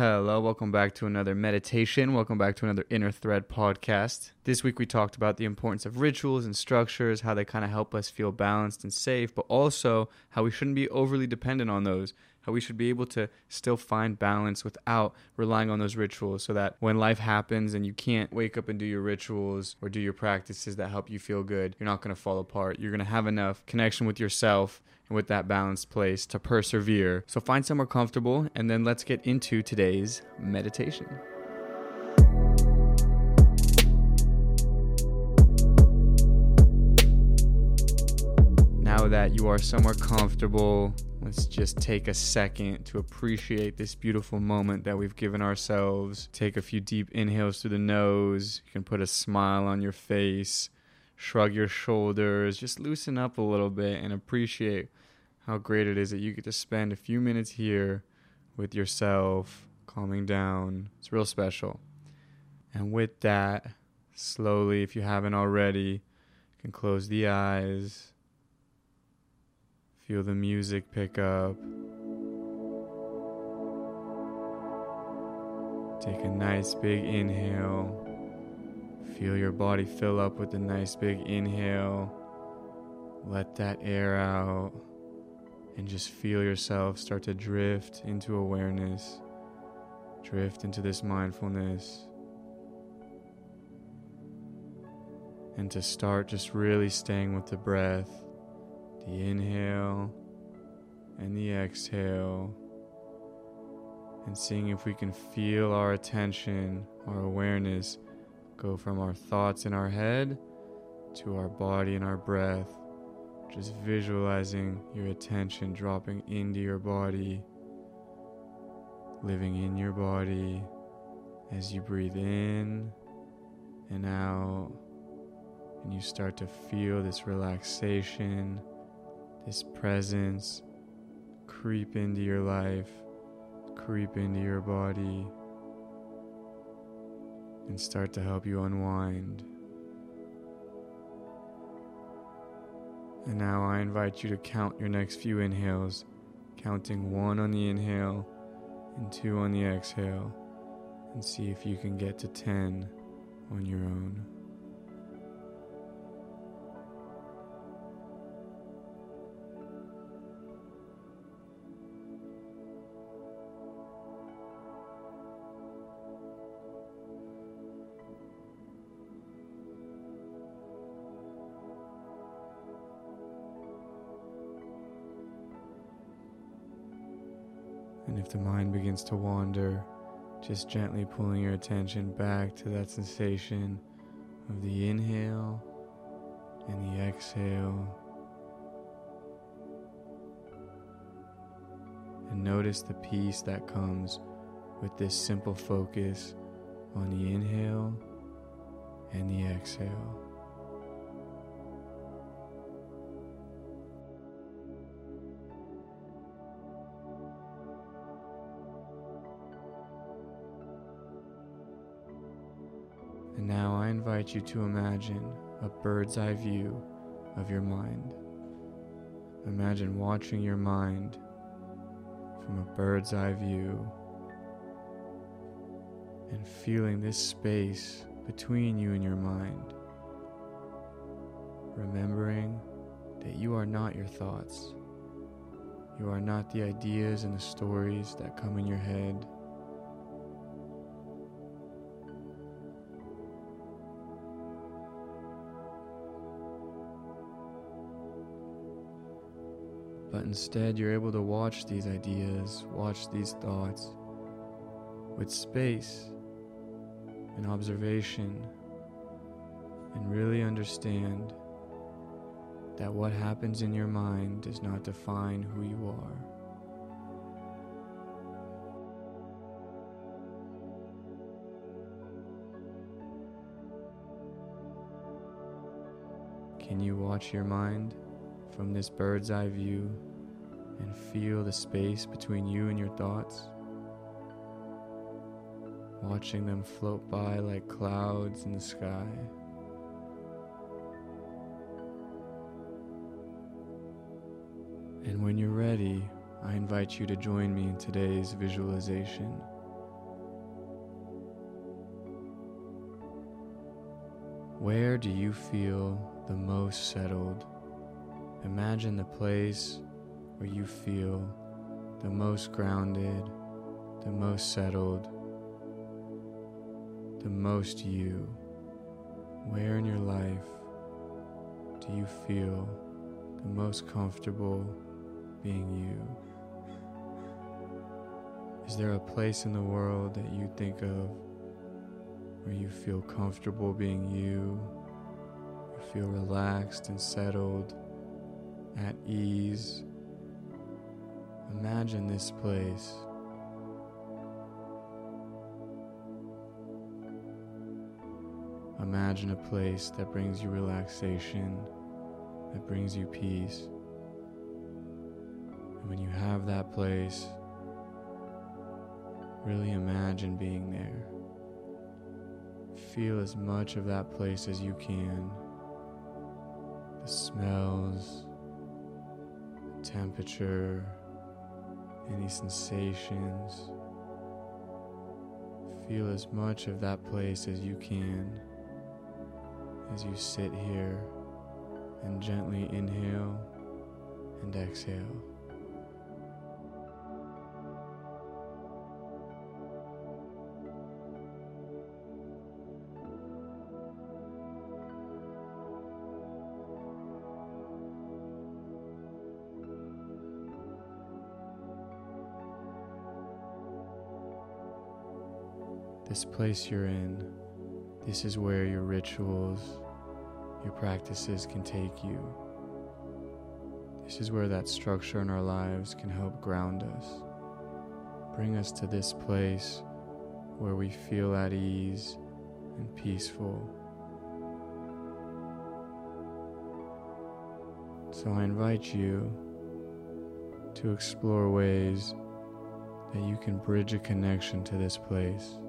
Hello, welcome back to another meditation. Welcome back to another Inner Thread podcast. This week we talked about the importance of rituals and structures, how they kind of help us feel balanced and safe, but also how we shouldn't be overly dependent on those, how we should be able to still find balance without relying on those rituals so that when life happens and you can't wake up and do your rituals or do your practices that help you feel good, you're not going to fall apart. You're going to have enough connection with yourself and with that balanced place to persevere. So find somewhere comfortable and then let's get into today's meditation. Now that you are somewhere comfortable, let's just take a second to appreciate this beautiful moment that we've given ourselves. Take a few deep inhales through the nose. You can put a smile on your face, shrug your shoulders, just loosen up a little bit and appreciate how great it is that you get to spend a few minutes here with yourself, calming down. It's real special. And with that, slowly, if you haven't already, you can close the eyes. Feel the music pick up. Take a nice big inhale. Feel your body fill up with a nice big inhale. Let that air out and just feel yourself start to drift into awareness, drift into this mindfulness, and to start just really staying with the breath, the inhale and the exhale, and seeing if we can feel our attention, our awareness go from our thoughts in our head to our body and our breath just visualizing your attention dropping into your body, living in your body as you breathe in and out, and you start to feel this relaxation, this presence creep into your life, creep into your body, and start to help you unwind. And now I invite you to count your next few inhales, counting one on the inhale and two on the exhale, and see if you can get to 10 on your own. If the mind begins to wander, just gently pulling your attention back to that sensation of the inhale and the exhale. And notice the peace that comes with this simple focus on the inhale and the exhale. Invite you to imagine a bird's eye view of your mind. Imagine watching your mind from a bird's eye view and feeling this space between you and your mind. Remembering that you are not your thoughts. You are not the ideas and the stories that come in your head. But instead, you're able to watch these ideas, watch these thoughts with space and observation, and really understand that what happens in your mind does not define who you are. Can you watch your mind from this bird's eye view and feel the space between you and your thoughts, watching them float by like clouds in the sky. And when you're ready, I invite you to join me in today's visualization. Where do you feel the most settled Imagine the place where you feel the most grounded, the most settled, the most you. Where in your life do you feel the most comfortable being you? Is there a place in the world that you think of where you feel comfortable being you? You feel relaxed and settled, at ease. Imagine this place. Imagine a place that brings you relaxation, that brings you peace. And when you have that place, really imagine being there. Feel as much of that place as you can. The smells, temperature, any sensations. Feel as much of that place as you can as you sit here and gently inhale and exhale. This place you're in, this is where your rituals, your practices can take you. This is where that structure in our lives can help ground us, bring us to this place where we feel at ease and peaceful. So I invite you to explore ways that you can bridge a connection to this place.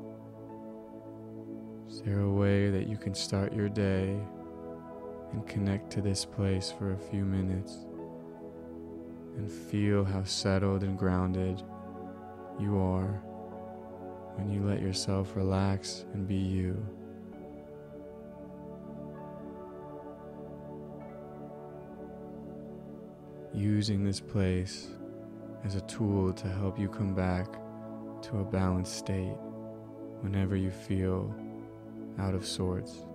Is there a way that you can start your day and connect to this place for a few minutes and feel how settled and grounded you are when you let yourself relax and be you? Using this place as a tool to help you come back to a balanced state whenever you feel out of sorts.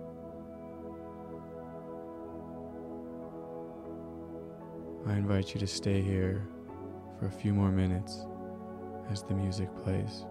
I invite you to stay here for a few more minutes as the music plays.